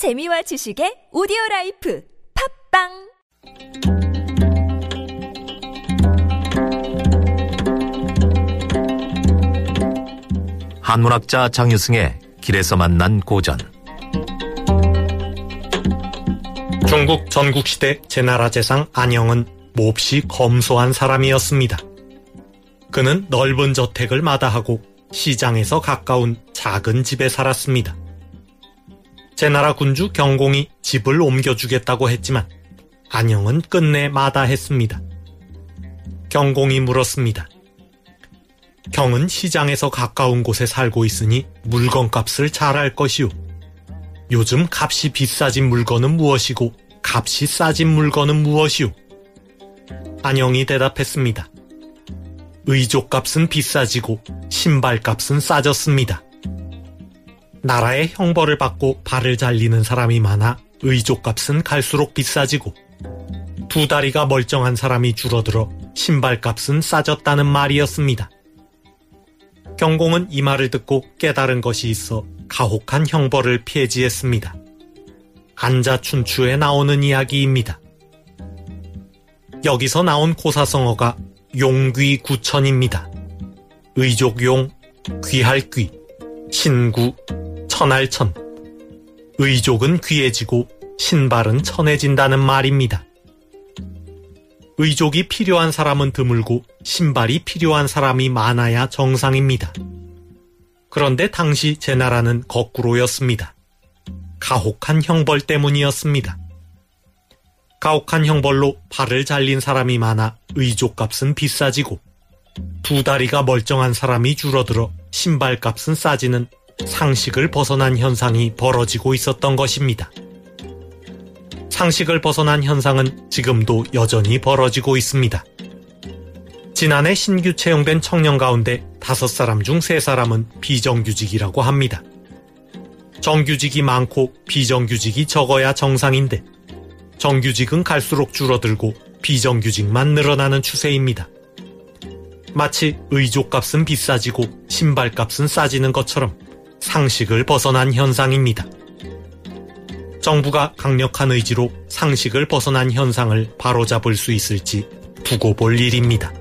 재미와 지식의 오디오 라이프 팟빵 한문학자 장유승의 길에서 만난 고전 중국 전국시대 제나라 재상 안영은 몹시 검소한 사람이었습니다. 그는 넓은 저택을 마다하고 시장에서 가까운 작은 집에 살았습니다. 제 나라 군주 경공이 집을 옮겨주겠다고 했지만 안영은 끝내 마다했습니다. 경공이 물었습니다. 경은 시장에서 가까운 곳에 살고 있으니 물건값을 잘 알 것이오. 요즘 값이 비싸진 물건은 무엇이고 값이 싸진 물건은 무엇이오? 안영이 대답했습니다. 의족값은 비싸지고 신발값은 싸졌습니다. 나라의 형벌을 받고 발을 잘리는 사람이 많아 의족값은 갈수록 비싸지고 두 다리가 멀쩡한 사람이 줄어들어 신발값은 싸졌다는 말이었습니다. 경공은 이 말을 듣고 깨달은 것이 있어 가혹한 형벌을 폐지했습니다. 안자춘추에 나오는 이야기입니다. 여기서 나온 고사성어가 용귀구천입니다. 의족용, 귀할귀, 신구, 천할천. 의족은 귀해지고 신발은 천해진다는 말입니다. 의족이 필요한 사람은 드물고 신발이 필요한 사람이 많아야 정상입니다. 그런데 당시 제 나라는 거꾸로였습니다. 가혹한 형벌 때문이었습니다. 가혹한 형벌로 발을 잘린 사람이 많아 의족값은 비싸지고 두 다리가 멀쩡한 사람이 줄어들어 신발값은 싸지는 상식을 벗어난 현상이 벌어지고 있었던 것입니다. 상식을 벗어난 현상은 지금도 여전히 벌어지고 있습니다. 지난해 신규 채용된 청년 가운데 다섯 사람 중세 사람은 비정규직이라고 합니다. 정규직이 많고 비정규직이 적어야 정상인데 정규직은 갈수록 줄어들고 비정규직만 늘어나는 추세입니다. 마치 의족값은 비싸지고 신발값은 싸지는 것처럼 상식을 벗어난 현상입니다. 정부가 강력한 의지로 상식을 벗어난 현상을 바로잡을 수 있을지 두고 볼 일입니다.